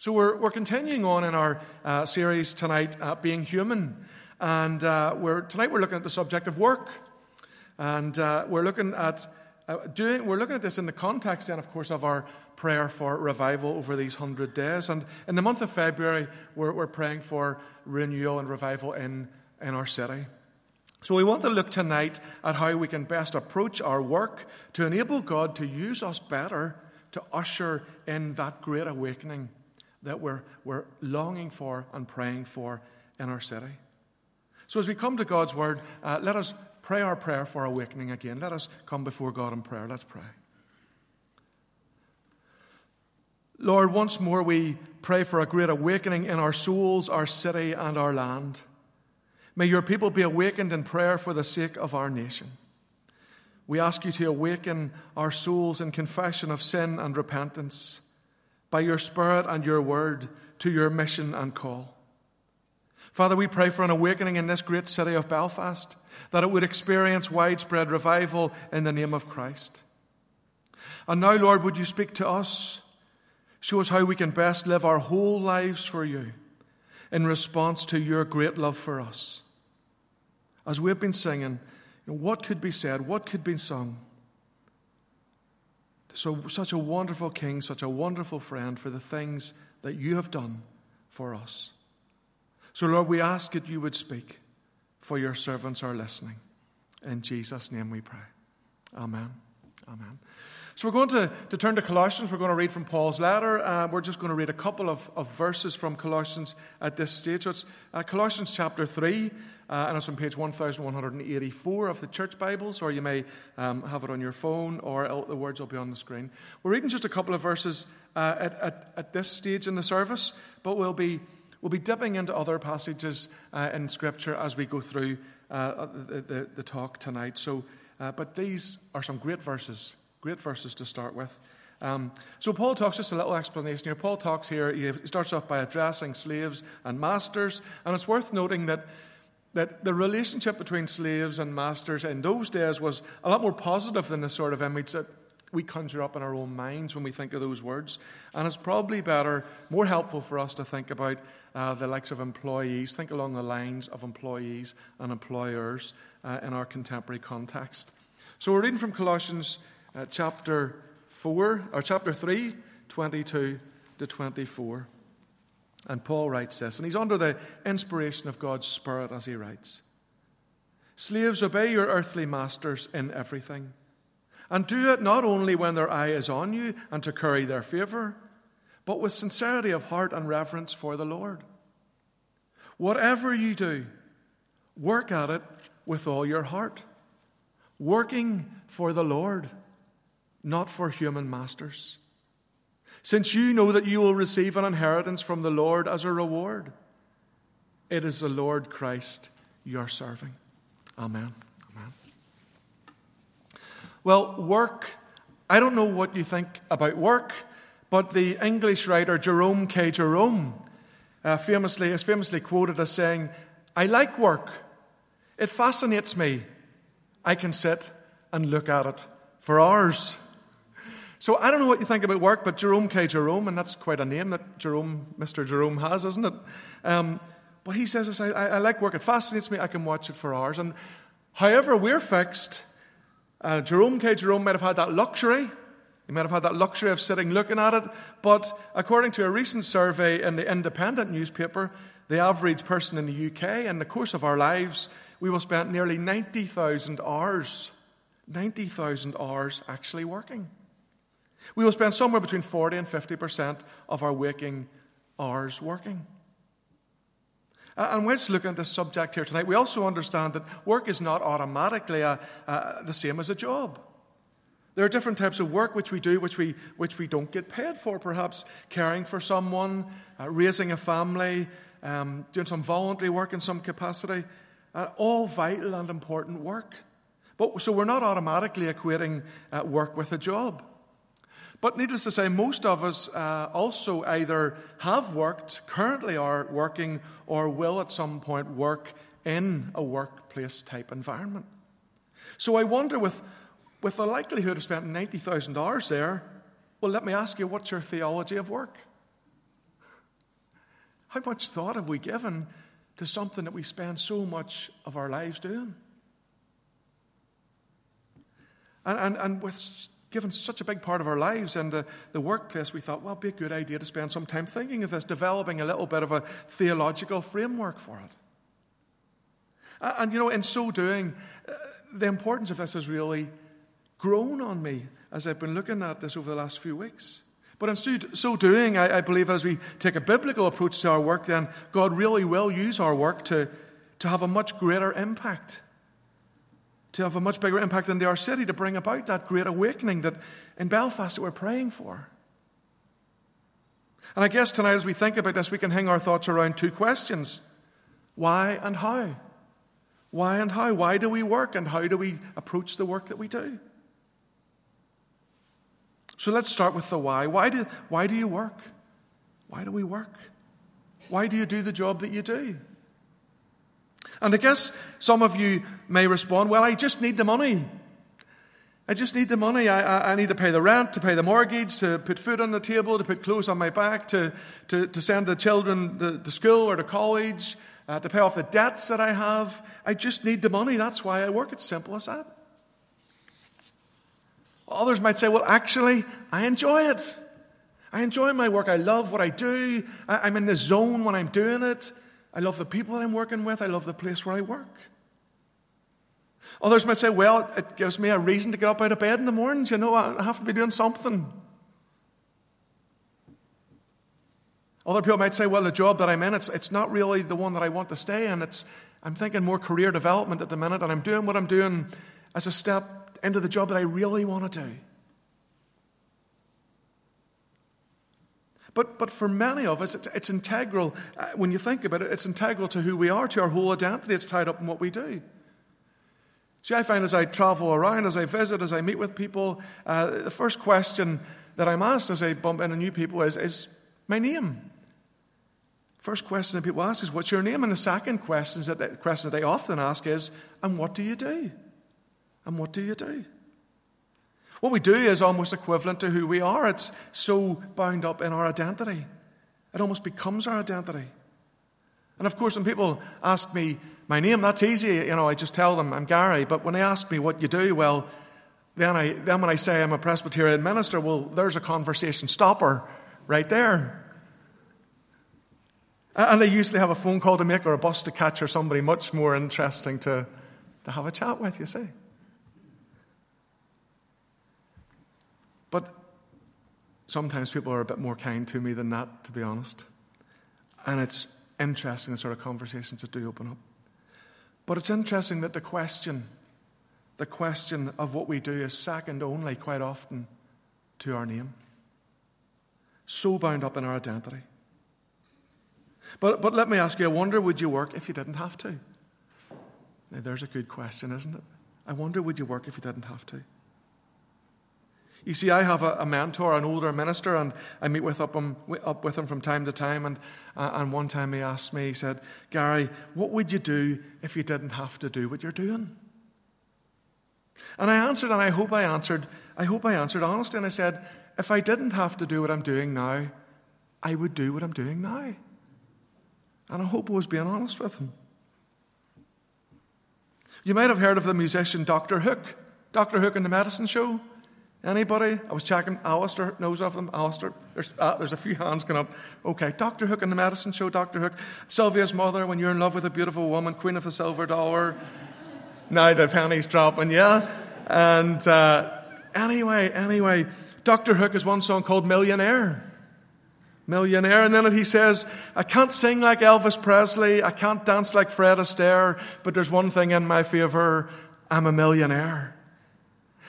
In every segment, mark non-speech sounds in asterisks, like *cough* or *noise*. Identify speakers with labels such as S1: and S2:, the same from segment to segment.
S1: So, we're, we're continuing on in our uh, series tonight, uh, Being Human. And uh, we're, tonight we're looking at the subject of work. And uh, we're looking at uh, doing, we're looking at this in the context, then, of course, of our prayer for revival over these hundred days. And in the month of February, we're, we're praying for renewal and revival in, in our city. So, we want to look tonight at how we can best approach our work to enable God to use us better to usher in that great awakening that we're, we're longing for and praying for in our city. So, as we come to God's Word, uh, let us pray our prayer for awakening again. Let us come before God in prayer. Let's pray. Lord, once more we pray for a great awakening in our souls, our city, and our land. May your people be awakened in prayer for the sake of our nation. We ask you to awaken our souls in confession of sin and repentance by your Spirit and your word to your mission and call. Father, we pray for an awakening in this great city of Belfast, that it would experience widespread revival in the name of Christ. And now, Lord, would you speak to us? Show us how we can best live our whole lives for you in response to your great love for us. As we've been singing, what could be said? What could be sung? So, such a wonderful King, such a wonderful friend for the things that you have done for us. So, Lord, we ask that you would speak, for your servants are listening. In Jesus' name we pray. Amen. Amen. So, we're going to, to turn to Colossians. We're going to read from Paul's letter. Uh, we're just going to read a couple of, of verses from Colossians at this stage. So, it's uh, Colossians chapter 3. Uh, and it's on page 1184 of the church Bibles, or you may um, have it on your phone, or the words will be on the screen. We're reading just a couple of verses uh, at, at, at, this stage in the service, but we'll be, we'll be dipping into other passages uh, in Scripture as we go through uh, the, the, the, talk tonight. So, but these are some great verses, great verses to start with. Um, so Paul talks just a little explanation here. Paul talks here. He starts off by addressing slaves and masters, and it's worth noting that that the relationship between slaves and masters in those days was a lot more positive than the sort of image that we conjure up in our own minds when we think of those words. And it's probably better, more helpful for us to think about uh, the likes of employees, think along the lines of employees and employers uh, in our contemporary context. So we're reading from Colossians uh, chapter 4, or chapter 3, 22 to 24. And Paul writes this, and he's under the inspiration of God's Spirit as he writes Slaves, obey your earthly masters in everything. And do it not only when their eye is on you and to curry their favor, but with sincerity of heart and reverence for the Lord. Whatever you do, work at it with all your heart, working for the Lord, not for human masters since you know that you will receive an inheritance from the Lord as a reward. It is the Lord Christ you're serving. Amen. Amen. Well, work, I don't know what you think about work, but the English writer Jerome K. Jerome uh, famously is famously quoted as saying, I like work. It fascinates me. I can sit and look at it for hours. So I don't know what you think about work, but Jerome K. Jerome, and that's quite a name that Jerome, Mr. Jerome has, isn't it? Um, but he says this, I, I, like work. It fascinates me. I can watch it for hours. And however we're fixed, uh, Jerome K. Jerome might have had that luxury. He might have had that luxury of sitting looking at it. But according to a recent survey in the Independent newspaper, the average person in the UK, in the course of our lives, we will spend nearly 90,000 hours, 90,000 hours actually working. We will spend somewhere between 40 and 50% of our waking hours working. And let's look at this subject here tonight. We also understand that work is not automatically a, a, the same as a job. There are different types of work which we do, which we, which we don't get paid for, perhaps caring for someone, uh, raising a family, um, doing some voluntary work in some capacity. Uh, all vital and important work. But, so we're not automatically equating uh, work with a job. But needless to say, most of us uh, also either have worked, currently are working, or will at some point work in a workplace type environment. So I wonder, with, with the likelihood of spending 90,000 hours there, well, let me ask you, what's your theology of work? *laughs* How much thought have we given to something that we spend so much of our lives doing? And, and, and with given such a big part of our lives and the, the workplace, we thought, well, it'd be a good idea to spend some time thinking of this, developing a little bit of a theological framework for it. And, and you know, in so doing, uh, the importance of this has really grown on me as I've been looking at this over the last few weeks. But in so doing, I, I believe as we take a biblical approach to our work, then God really will use our work to, to have a much greater impact to have a much bigger impact into our city, to bring about that great awakening that in Belfast that we're praying for. And I guess tonight, as we think about this, we can hang our thoughts around two questions why and how? Why and how? Why do we work and how do we approach the work that we do? So let's start with the why. Why do, why do you work? Why do we work? Why do you do the job that you do? And I guess some of you may respond, well, I just need the money. I just need the money. I, I, need to pay the rent, to pay the mortgage, to put food on the table, to put clothes on my back, to, to, to send the children to, to school or to college, uh, to pay off the debts that I have. I just need the money. That's why I work. It's simple as that. Others might say, well, actually, I enjoy it. I enjoy my work. I love what I do. I, I'm in the zone when I'm doing it. I love the people that I'm working with. I love the place where I work. Others might say, well, it gives me a reason to get up out of bed in the mornings. You know, I have to be doing something. Other people might say, well, the job that I'm in, it's, it's not really the one that I want to stay in. It's, I'm thinking more career development at the minute, and I'm doing what I'm doing as a step into the job that I really want to do. But, but for many of us, it's, it's integral. Uh, when you think about it, it's integral to who we are, to our whole identity. It's tied up in what we do. See, I find as I travel around, as I visit, as I meet with people, uh, the first question that I'm asked as I bump into new people is, is my name. First question that people ask is, What's your name? And the second question that, question that they often ask is, And what do you do? And what do you do? What we do is almost equivalent to who we are. It's so bound up in our identity. It almost becomes our identity. And of course, when people ask me my name, that's easy. You know, I just tell them I'm Gary. But when they ask me what you do, well, then, I, then when I say I'm a Presbyterian minister, well, there's a conversation stopper right there. And they usually have a phone call to make or a bus to catch or somebody much more interesting to, to have a chat with, you see. But sometimes people are a bit more kind to me than that, to be honest. And it's interesting, the sort of conversations that do open up. But it's interesting that the question, the question of what we do is second only quite often to our name. So bound up in our identity. But, but let me ask you, I wonder would you work if you didn't have to? Now, there's a good question, isn't it? I wonder would you work if you didn't have to? You see, I have a, a, mentor, an older minister, and I meet with up, him, up with him from time to time. And, uh, and one time he asked me, he said, Gary, what would you do if you didn't have to do what you're doing? And I answered, and I hope I answered, I hope I answered honestly. And I said, if I didn't have to do what I'm doing now, I would do what I'm doing now. And I hope I was being honest with him. You might have heard of the musician Dr. Hook, Dr. Hook and the Medicine Show. Anybody? I was checking. Alistair knows of them. Alistair. There's, uh, there's a few hands going up. Okay. Dr. Hook and the Medicine Show, Dr. Hook. Sylvia's mother, when you're in love with a beautiful woman, Queen of the Silver Dollar. now the penny's dropping, yeah? And uh, anyway, anyway, Dr. Hook has one song called Millionaire. Millionaire. And then he says, I can't sing like Elvis Presley. I can't dance like Fred Astaire. But there's one thing in my favor I'm a millionaire.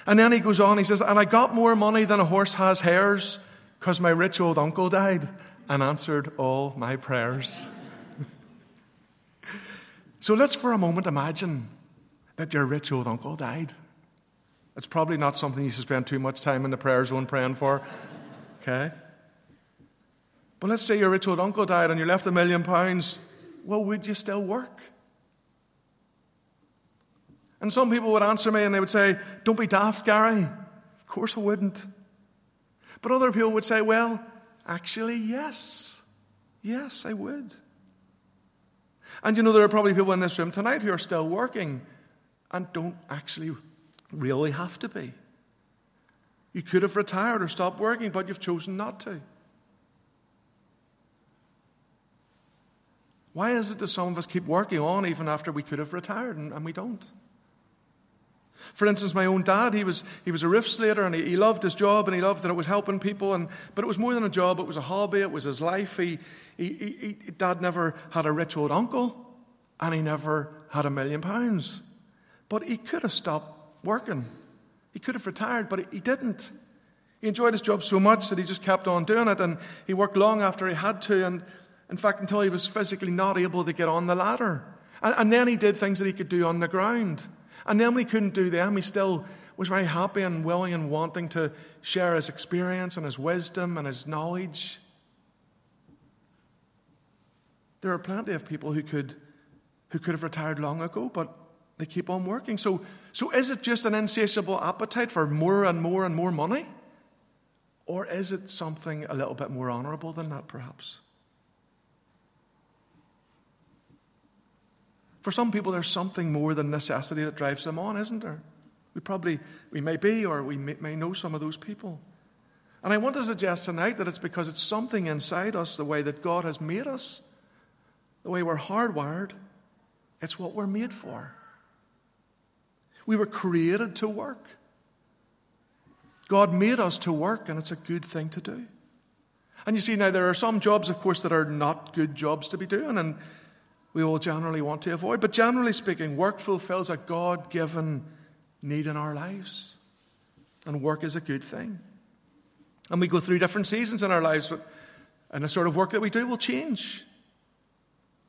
S1: And then he goes on, he says, And I got more money than a horse has hairs because my rich old uncle died and answered all my prayers. *laughs* so let's for a moment imagine that your rich old uncle died. It's probably not something you should spend too much time in the prayer zone praying for. *laughs* Okay? But let's say your rich old uncle died and you left a million pounds. Well, would you still work? And some people would answer me and they would say, Don't be daft, Gary. Of course I wouldn't. But other people would say, Well, actually, yes. Yes, I would. And you know, there are probably people in this room tonight who are still working and don't actually really have to be. You could have retired or stopped working, but you've chosen not to. Why is it that some of us keep working on even after we could have retired and, and we don't? For instance, my own dad, he was, he was a roof slater and he, he, loved his job and he loved that it was helping people. And, but it was more than a job, it was a hobby, it was his life. He, he, he, dad never had a rich old uncle and he never had a million pounds. But he could have stopped working. He could have retired, but he didn't. He enjoyed his job so much that he just kept on doing it and he worked long after he had to. And in fact, until he was physically not able to get on the ladder. And, and then he did things that he could do on the ground. And then we couldn't do them. He still was very happy and willing and wanting to share his experience and his wisdom and his knowledge. There are plenty of people who could, who could have retired long ago, but they keep on working. So, so is it just an insatiable appetite for more and more and more money? Or is it something a little bit more honorable than that, perhaps? For some people, there's something more than necessity that drives them on, isn't there? We probably, we may be, or we may, may know some of those people. And I want to suggest tonight that it's because it's something inside us, the way that God has made us, the way we're hardwired. It's what we're made for. We were created to work. God made us to work, and it's a good thing to do. And you see, now there are some jobs, of course, that are not good jobs to be doing, and we all generally want to avoid. But generally speaking, work fulfills a God given need in our lives. And work is a good thing. And we go through different seasons in our lives, but and the sort of work that we do will change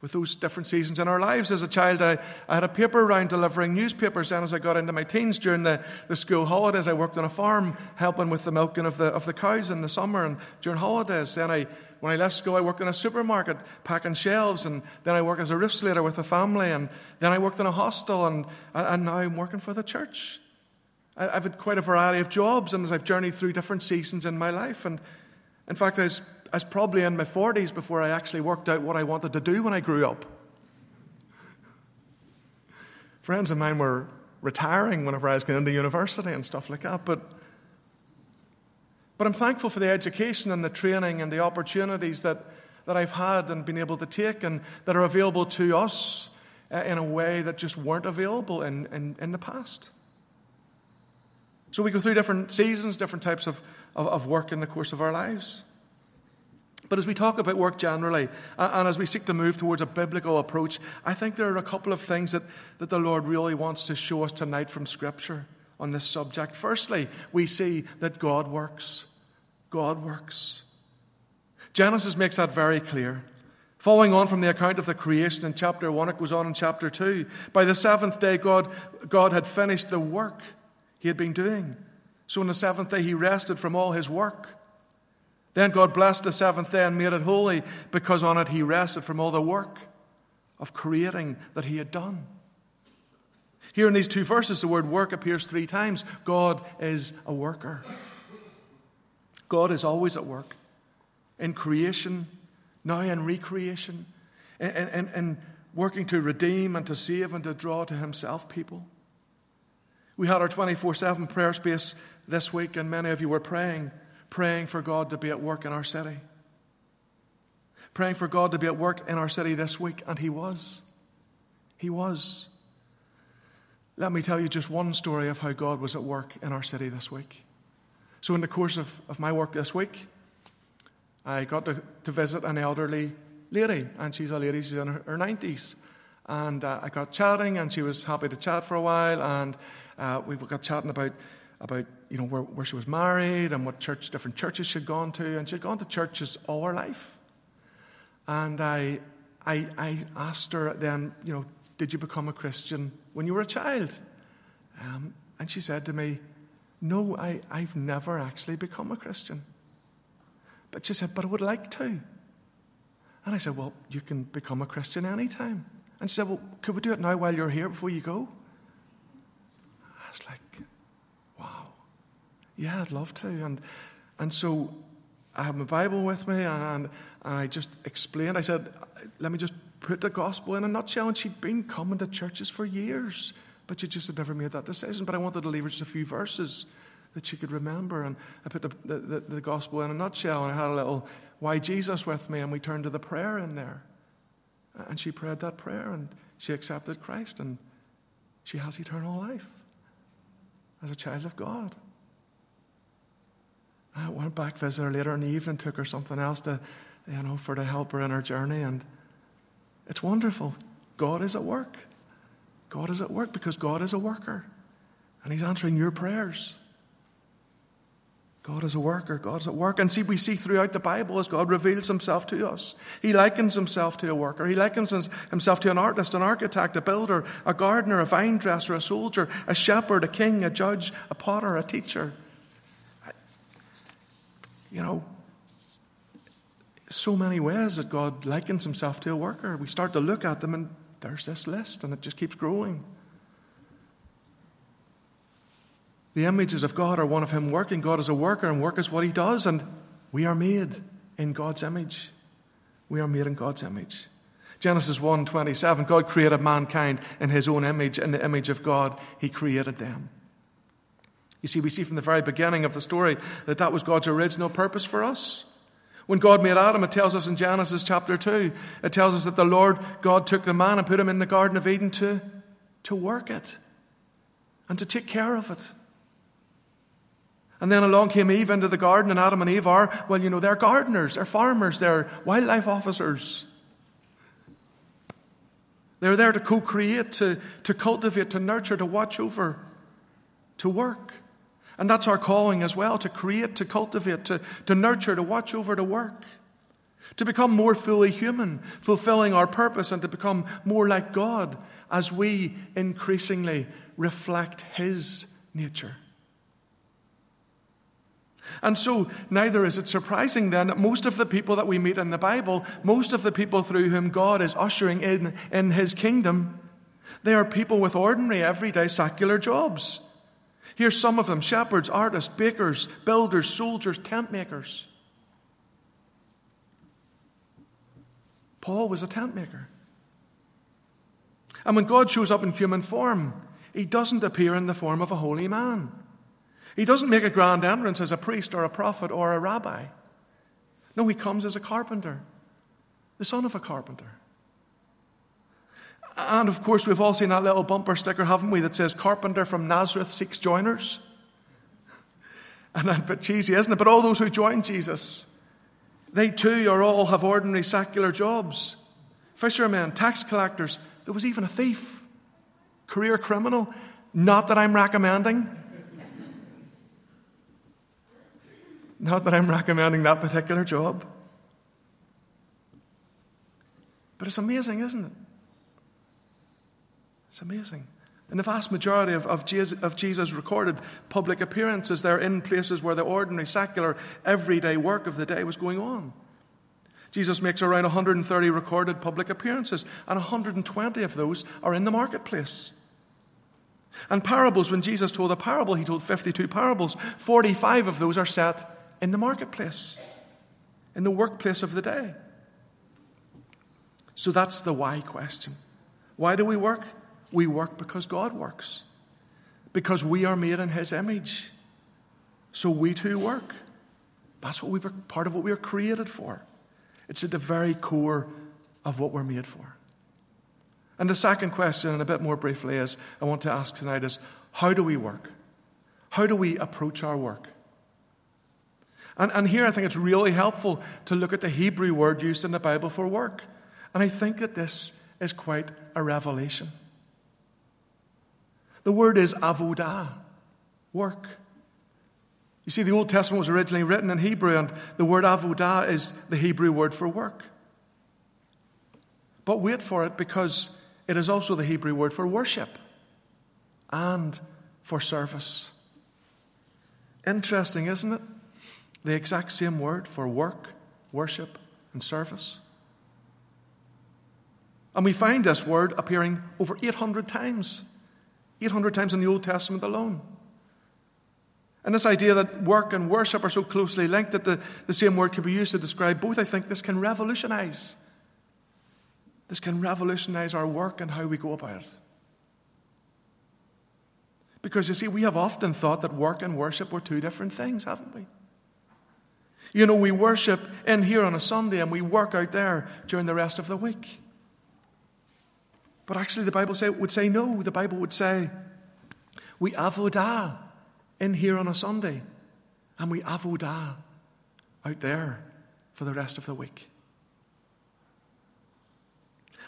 S1: with those different seasons in our lives. As a child, I, I had a paper round delivering newspapers. And as I got into my teens during the, the school holidays, I worked on a farm helping with the milking of the, of the cows in the summer and during holidays. Then I, when I left school, I worked in a supermarket packing shelves. And then I worked as a roof slater with a family. And then I worked in a hostel. And, and now I'm working for the church. I've had quite a variety of jobs. And as I've journeyed through different seasons in my life. And in fact, I was I was probably in my 40s before I actually worked out what I wanted to do when I grew up. Friends of mine were retiring whenever I was going into university and stuff like that, but, but I'm thankful for the education and the training and the opportunities that, that I've had and been able to take and that are available to us uh, in a way that just weren't available in, in, in the past. So we go through different seasons, different types of, of, of work in the course of our lives. But as we talk about work generally, and as we seek to move towards a biblical approach, I think there are a couple of things that, that the Lord really wants to show us tonight from Scripture on this subject. Firstly, we see that God works. God works. Genesis makes that very clear. Following on from the account of the creation in chapter 1, it goes on in chapter 2. By the seventh day, God, God had finished the work he had been doing. So on the seventh day, he rested from all his work. Then God blessed the seventh day and made it holy because on it he rested from all the work of creating that he had done. Here in these two verses, the word work appears three times. God is a worker. God is always at work in creation, now in recreation, in, in, in working to redeem and to save and to draw to himself people. We had our 24 7 prayer space this week, and many of you were praying praying for God to be at work in our city. Praying for God to be at work in our city this week, and He was. He was. Let me tell you just one story of how God was at work in our city this week. So, in the course of, of my work this week, I got to, to visit an elderly lady, and she's a lady, she's in her, her 90s. And uh, I got chatting, and she was happy to chat for a while, and uh, we got chatting about about you know where, where she was married and what church different churches she'd gone to, and she'd gone to churches all her life. And I, I, I asked her then, you know, did you become a Christian when you were a child? Um, and she said to me, no, I, I've never actually become a Christian. But she said, but I would like to. And I said, well, you can become a Christian anytime. And she said, well, could we do it now while you're here before you go? I was like, Wow. yeah, I'd love to. And, and so I have my Bible with me, and, and I just explained. I said, let me just put the gospel in a nutshell. And she'd been coming to churches for years, but she just had never made that decision. But I wanted to leave just a few verses that she could remember. And I put the, the, the gospel in a nutshell, and I had a little why Jesus with me, and we turned to the prayer in there. And she prayed that prayer, and she accepted Christ, and she has eternal life as a child of God. I went back visit her later in the evening, took her something else to, you know, for to help her in her journey, and it's wonderful. God is at work. God is at work because God is a worker, and He's answering your prayers. God is a worker. God is at work. And see, we see throughout the Bible as God reveals himself to us. He likens himself to a worker. He likens himself to an artist, an architect, a builder, a gardener, a vine dresser, a soldier, a shepherd, a king, a judge, a potter, a teacher. You know, so many ways that God likens himself to a worker. We start to look at them and there's this list and it just keeps growing. The images of God are one of Him working. God is a worker, and work is what He does, and we are made in God's image. We are made in God's image. Genesis 1 27, God created mankind in His own image, in the image of God, He created them. You see, we see from the very beginning of the story that that was God's original purpose for us. When God made Adam, it tells us in Genesis chapter 2, it tells us that the Lord God took the man and put him in the Garden of Eden to, to work it and to take care of it. And then along came Eve into the garden, and Adam and Eve are, well, you know, they're gardeners, they're farmers, they're wildlife officers. They're there to co create, to, to cultivate, to nurture, to watch over, to work. And that's our calling as well to create, to cultivate, to, to nurture, to watch over, to work. To become more fully human, fulfilling our purpose, and to become more like God as we increasingly reflect His nature. And so, neither is it surprising then that most of the people that we meet in the Bible, most of the people through whom God is ushering in, in His kingdom, they are people with ordinary, everyday, secular jobs. Here's some of them shepherds, artists, bakers, builders, soldiers, tent makers. Paul was a tent maker. And when God shows up in human form, he doesn't appear in the form of a holy man. He doesn't make a grand entrance as a priest or a prophet or a rabbi. No, he comes as a carpenter, the son of a carpenter. And of course, we've all seen that little bumper sticker, haven't we, that says, Carpenter from Nazareth seeks joiners. *laughs* And that's a bit cheesy, isn't it? But all those who join Jesus, they too are all have ordinary secular jobs. Fishermen, tax collectors, there was even a thief, career criminal. Not that I'm recommending. *laughs* Not that I'm recommending that particular job. But it's amazing, isn't it? It's amazing. And the vast majority of, of, Jesus, of Jesus' recorded public appearances, they're in places where the ordinary, secular, everyday work of the day was going on. Jesus makes around 130 recorded public appearances, and 120 of those are in the marketplace. And parables, when Jesus told a parable, he told 52 parables. 45 of those are set in the marketplace, in the workplace of the day. So that's the why question. Why do we work? We work because God works, because we are made in His image. So we too work. That's what we were, part of what we are created for. It's at the very core of what we're made for. And the second question, and a bit more briefly, is I want to ask tonight is how do we work? How do we approach our work? And, and here I think it's really helpful to look at the Hebrew word used in the Bible for work. And I think that this is quite a revelation. The word is avodah, work. You see, the Old Testament was originally written in Hebrew, and the word avodah is the Hebrew word for work. But wait for it because it is also the Hebrew word for worship and for service. Interesting, isn't it? the exact same word for work, worship, and service. And we find this word appearing over 800 times. 800 times in the Old Testament alone. And this idea that work and worship are so closely linked that the, the same word can be used to describe both, I think this can revolutionize. This can revolutionize our work and how we go about it. Because you see, we have often thought that work and worship were two different things, haven't we? You know, we worship in here on a Sunday and we work out there during the rest of the week. But actually, the Bible say, would say no. The Bible would say, we avodah in here on a Sunday and we avodah out there for the rest of the week.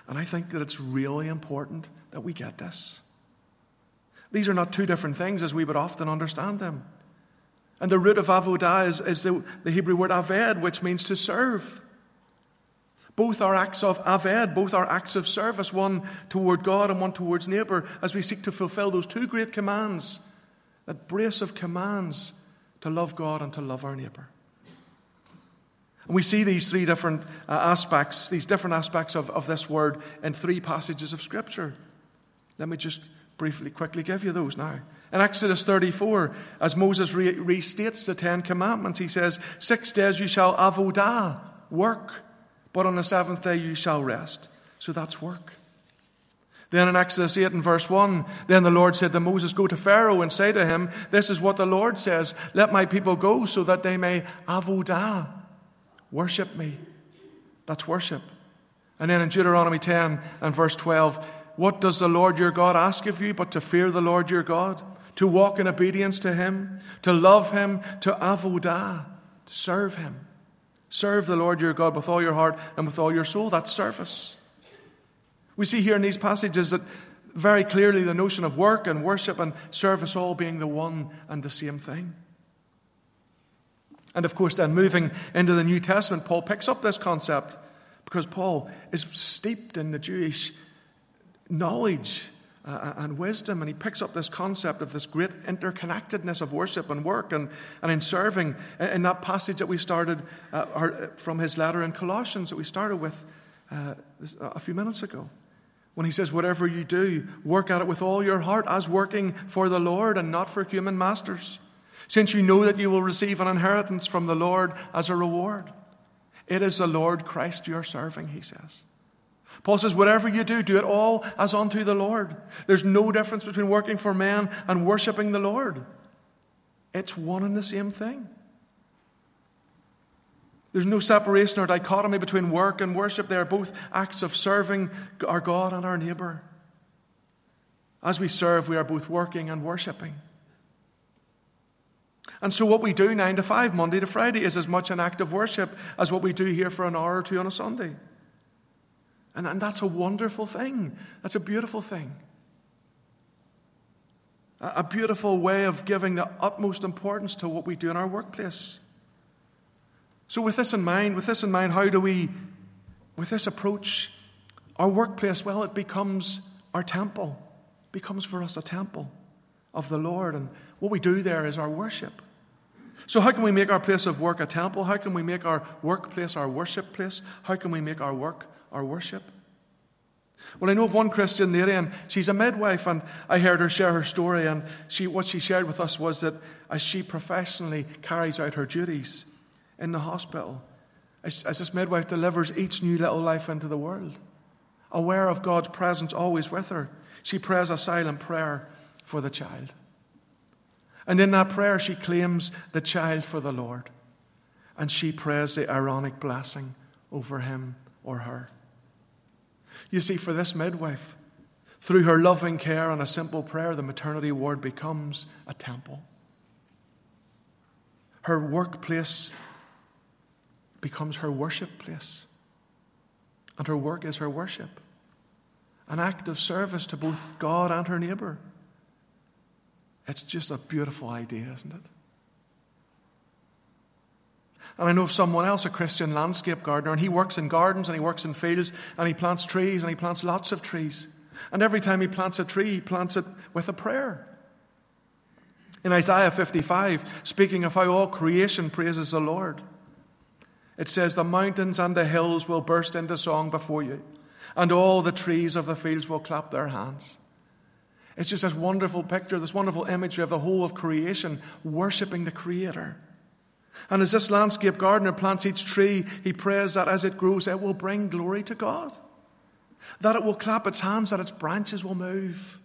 S1: And I think that it's really important that we get this. These are not two different things as we would often understand them. And the root of avodah is, is the, the Hebrew word aved, which means to serve. Both are acts of aved, both are acts of service, one toward God and one towards neighbour, as we seek to fulfill those two great commands, that brace of commands to love God and to love our neighbour. And we see these three different uh, aspects, these different aspects of, of this word in three passages of Scripture. Let me just briefly, quickly give you those now. In Exodus 34, as Moses re- restates the Ten Commandments, he says, Six days you shall avodah, work, but on the seventh day you shall rest. So that's work. Then in Exodus 8 and verse 1, then the Lord said to Moses, Go to Pharaoh and say to him, This is what the Lord says, Let my people go so that they may avodah, worship me. That's worship. And then in Deuteronomy 10 and verse 12, what does the Lord your God ask of you but to fear the Lord your God, to walk in obedience to him, to love him, to avodah, to serve him? Serve the Lord your God with all your heart and with all your soul. That's service. We see here in these passages that very clearly the notion of work and worship and service all being the one and the same thing. And of course, then moving into the New Testament, Paul picks up this concept because Paul is steeped in the Jewish knowledge uh, and wisdom. And he picks up this concept of this great interconnectedness of worship and work and, and in serving in that passage that we started uh, uh, from his letter in Colossians that we started with uh, a few minutes ago. When he says, Whatever you do, work at it with all your heart as working for the Lord and not for human masters, since you know that you will receive an inheritance from the Lord as a reward. It is the Lord Christ you're serving, he says. Paul says, whatever you do, do it all as unto the Lord. There's no difference between working for man and worshiping the Lord. It's one and the same thing. There's no separation or dichotomy between work and worship. They are both acts of serving our God and our neighbour. As we serve, we are both working and worshipping. And so, what we do nine to five, Monday to Friday, is as much an act of worship as what we do here for an hour or two on a Sunday. And, and that's a wonderful thing. That's a beautiful thing. A, a beautiful way of giving the utmost importance to what we do in our workplace. So, with this in mind, with this in mind, how do we, with this approach, our workplace, well, it becomes our temple, becomes for us a temple of the Lord. And what we do there is our worship. So, how can we make our place of work a temple? How can we make our workplace our worship place? How can we make our work our worship? Well, I know of one Christian lady, and she's a midwife, and I heard her share her story, and she, what she shared with us was that as she professionally carries out her duties in the hospital, as, as this midwife delivers each new little life into the world, aware of God's presence always with her, she prays a silent prayer for the child. And in that prayer, she claims the child for the Lord, and she prays the Aaronic blessing over him or her. You see, for this midwife, through her loving care and a simple prayer, the maternity ward becomes a temple. Her workplace becomes her worship place. And her work is her worship. An act of service to both God and her neighbour. It's just a beautiful idea, isn't it? And I know of someone else, a Christian landscape gardener, and he works in gardens and he works in fields and he plants trees and he plants lots of trees. And every time he plants a tree, he plants it with a prayer. In Isaiah 55, speaking of how all creation praises the Lord, it says, The mountains and the hills will burst into song before you, and all the trees of the fields will clap their hands. It's just this wonderful picture, this wonderful imagery of the whole of creation worshiping the Creator. And as this landscape gardener plants each tree, he prays that as it grows, it will bring glory to God. That it will clap its hands, that its branches will move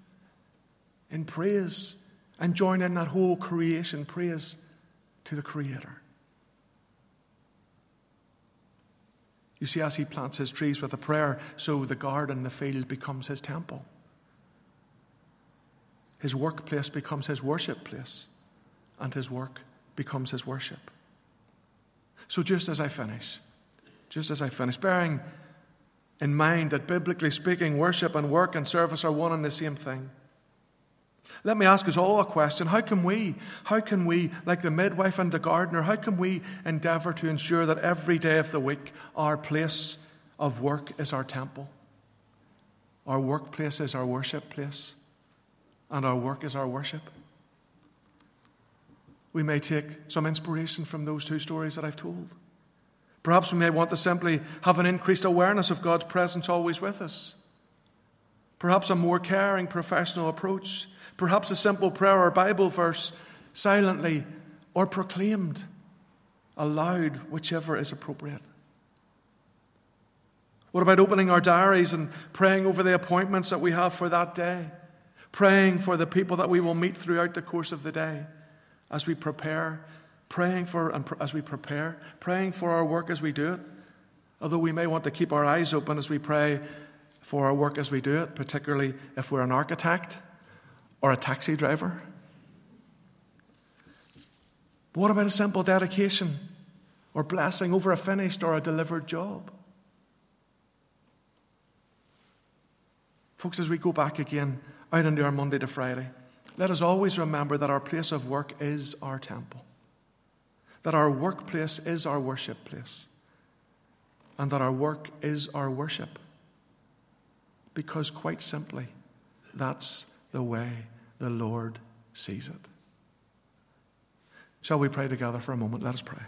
S1: in praise and join in that whole creation praise to the Creator. You see, as he plants his trees with a prayer, so the garden, the field becomes his temple. His workplace becomes his worship place, and his work becomes his worship. So, just as I finish, just as I finish, bearing in mind that biblically speaking, worship and work and service are one and the same thing. Let me ask us all a question. How can we, how can we, like the midwife and the gardener, how can we endeavour to ensure that every day of the week our place of work is our temple? Our workplace is our worship place, and our work is our worship. We may take some inspiration from those two stories that I've told. Perhaps we may want to simply have an increased awareness of God's presence always with us. Perhaps a more caring professional approach perhaps a simple prayer or Bible verse silently or proclaimed aloud, whichever is appropriate. What about opening our diaries and praying over the appointments that we have for that day? Praying for the people that we will meet throughout the course of the day as we prepare, praying for and as we prepare, praying for our work as we do it. Although we may want to keep our eyes open as we pray for our work as we do it, particularly if we're an architect or a taxi driver? But what about a simple dedication or blessing over a finished or a delivered job? Folks, as we go back again out into our Monday to Friday, let us always remember that our place of work is our temple, that our workplace is our worship place, and that our work is our worship. Because, quite simply, that's the way the Lord sees it. Shall we pray together for a moment? Let us pray.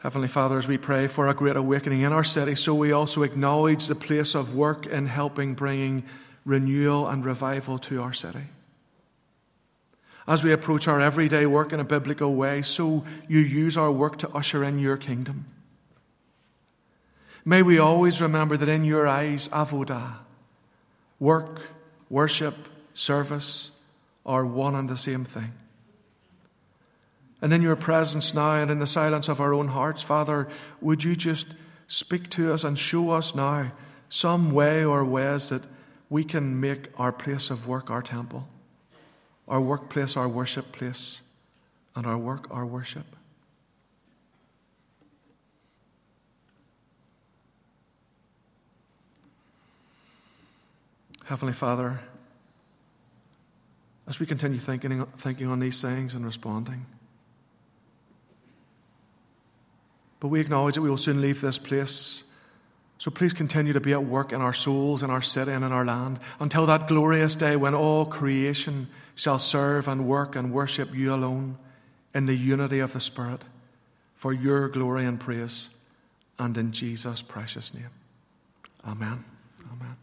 S1: Heavenly Father, as we pray for a great awakening in our city, so we also acknowledge the place of work in helping bringing renewal and revival to our city. As we approach our everyday work in a biblical way, so you use our work to usher in your kingdom. May we always remember that in your eyes, avodah, work, worship, service, are one and the same thing. And in your presence now and in the silence of our own hearts, Father, would you just speak to us and show us now some way or ways that we can make our place of work our temple? our workplace, our worship place, and our work, our worship. Heavenly Father, as we continue thinking, thinking on these things and responding, but we acknowledge that we will soon leave this place. So please continue to be at work in our souls, in our city, and in our land until that glorious day when all creation shall serve and work and worship you alone in the unity of the Spirit for your glory and praise, and in Jesus' precious name. Amen. Amen.